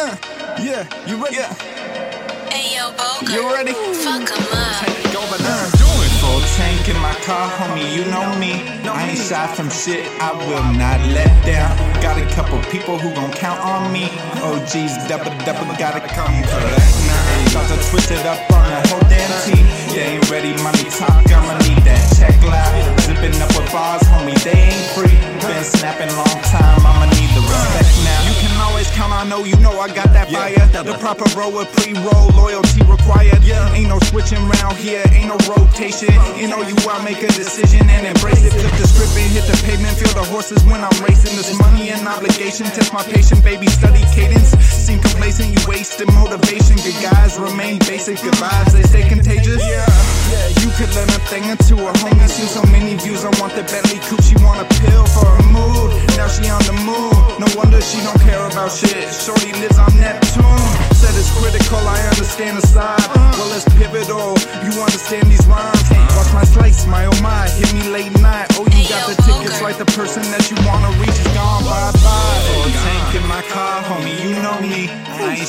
Uh, yeah, you ready? Yeah. Hey yo, Boga. You ready? Fuck 'em up. Take over now. Doing full tank in my car, homie, you know me. I ain't shy from shit, I will not let down. Got a couple people who gon' count on me. OGs double double gotta come correct now. About to twist it up on the whole damn team. They ain't ready, money talk, I'ma need that check loud. Zipping up with bars, homie, they ain't free. Been snapping long know you know I got that fire. The proper roll with pre-roll, loyalty required. Yeah. Ain't no switching round here, ain't no rotation. You know you I make a decision and embrace it. Flip the script and hit the pavement, feel the horses when I'm racing. This money and obligation, test my patience, baby, study cadence. Seem complacent, you wasted motivation. Good guys remain basic, good vibes, they stay contagious. Yeah, you could learn a thing or two. A homie seen so many views, I want the Bentley coupe, she want a pill for her mood. Now she on the moon, no wonder she don't care about shit. Shorty lives on Neptune. Said it's critical, I understand the side. Well, it's pivotal, you understand these rhymes. Watch my slice, my oh my, hit me late night. Oh, you got the tickets, right? The person that you wanna reach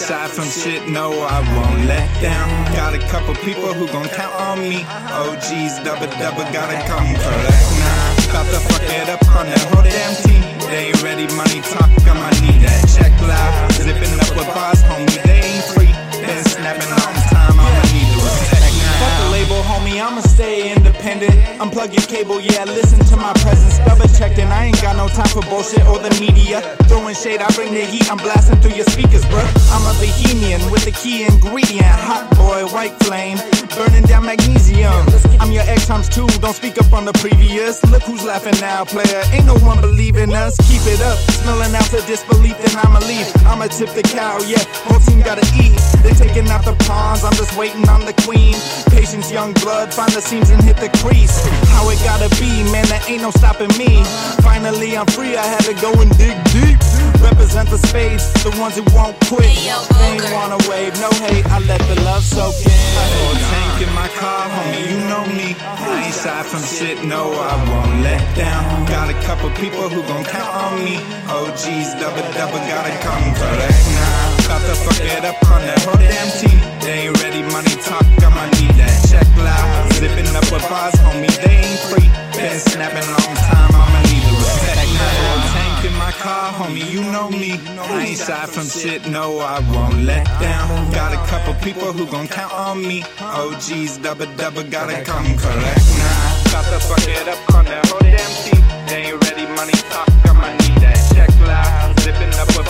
Shy from shit, no, I won't let down. Got a couple people who gon' count on me. OGs, double double, gotta come correct now. About to fuck it up on that whole damn team. They ain't ready, money talk, I'ma need that check loud. Zipping up with bars, homie, they ain't free. Been snapping long time, I'ma need the respect Fuck the label, homie, I'ma stay independent. Unplug your cable, yeah, listen to my presence. Double checked, and I ain't time for bullshit or the media. Throwing shade, I bring the heat, I'm blasting through your speakers, bruh. I'm a bohemian with the key ingredient. Hot boy, white flame, burning down magnesium. I'm your X times two, don't speak up on the previous. Look who's laughing now, player. Ain't no one believing us. Keep it up, smelling out the disbelief, then I'ma leave. I'ma tip the cow, yeah, whole team gotta eat. They taking out the pawns, I'm just waiting on the queen. Patience, young blood, find the seams and hit the crease. How it gotta be, man, there ain't no stopping me. Finally, I'm free, I had to go and dig deep. Represent the spades, the ones who won't quit. They ain't Booger. wanna wave, no hate, I let the love soak in. Full tank in my car, homie, you know me. I ain't shy from shit, no, I won't let down. Got a couple people who gon' count on me. OGs, double double, gotta come correct now. they ain't free. Been snapping long time, I'ma need to respect. Now tank in my car, homie, you know me. I ain't shy from shit, no, I won't let down. Got a couple people who gon' count on me. OGs, double double, gotta come correct now. Got to fuck it up on that whole damn team. They ain't ready, money talk, I'ma need that check loud. Zipping up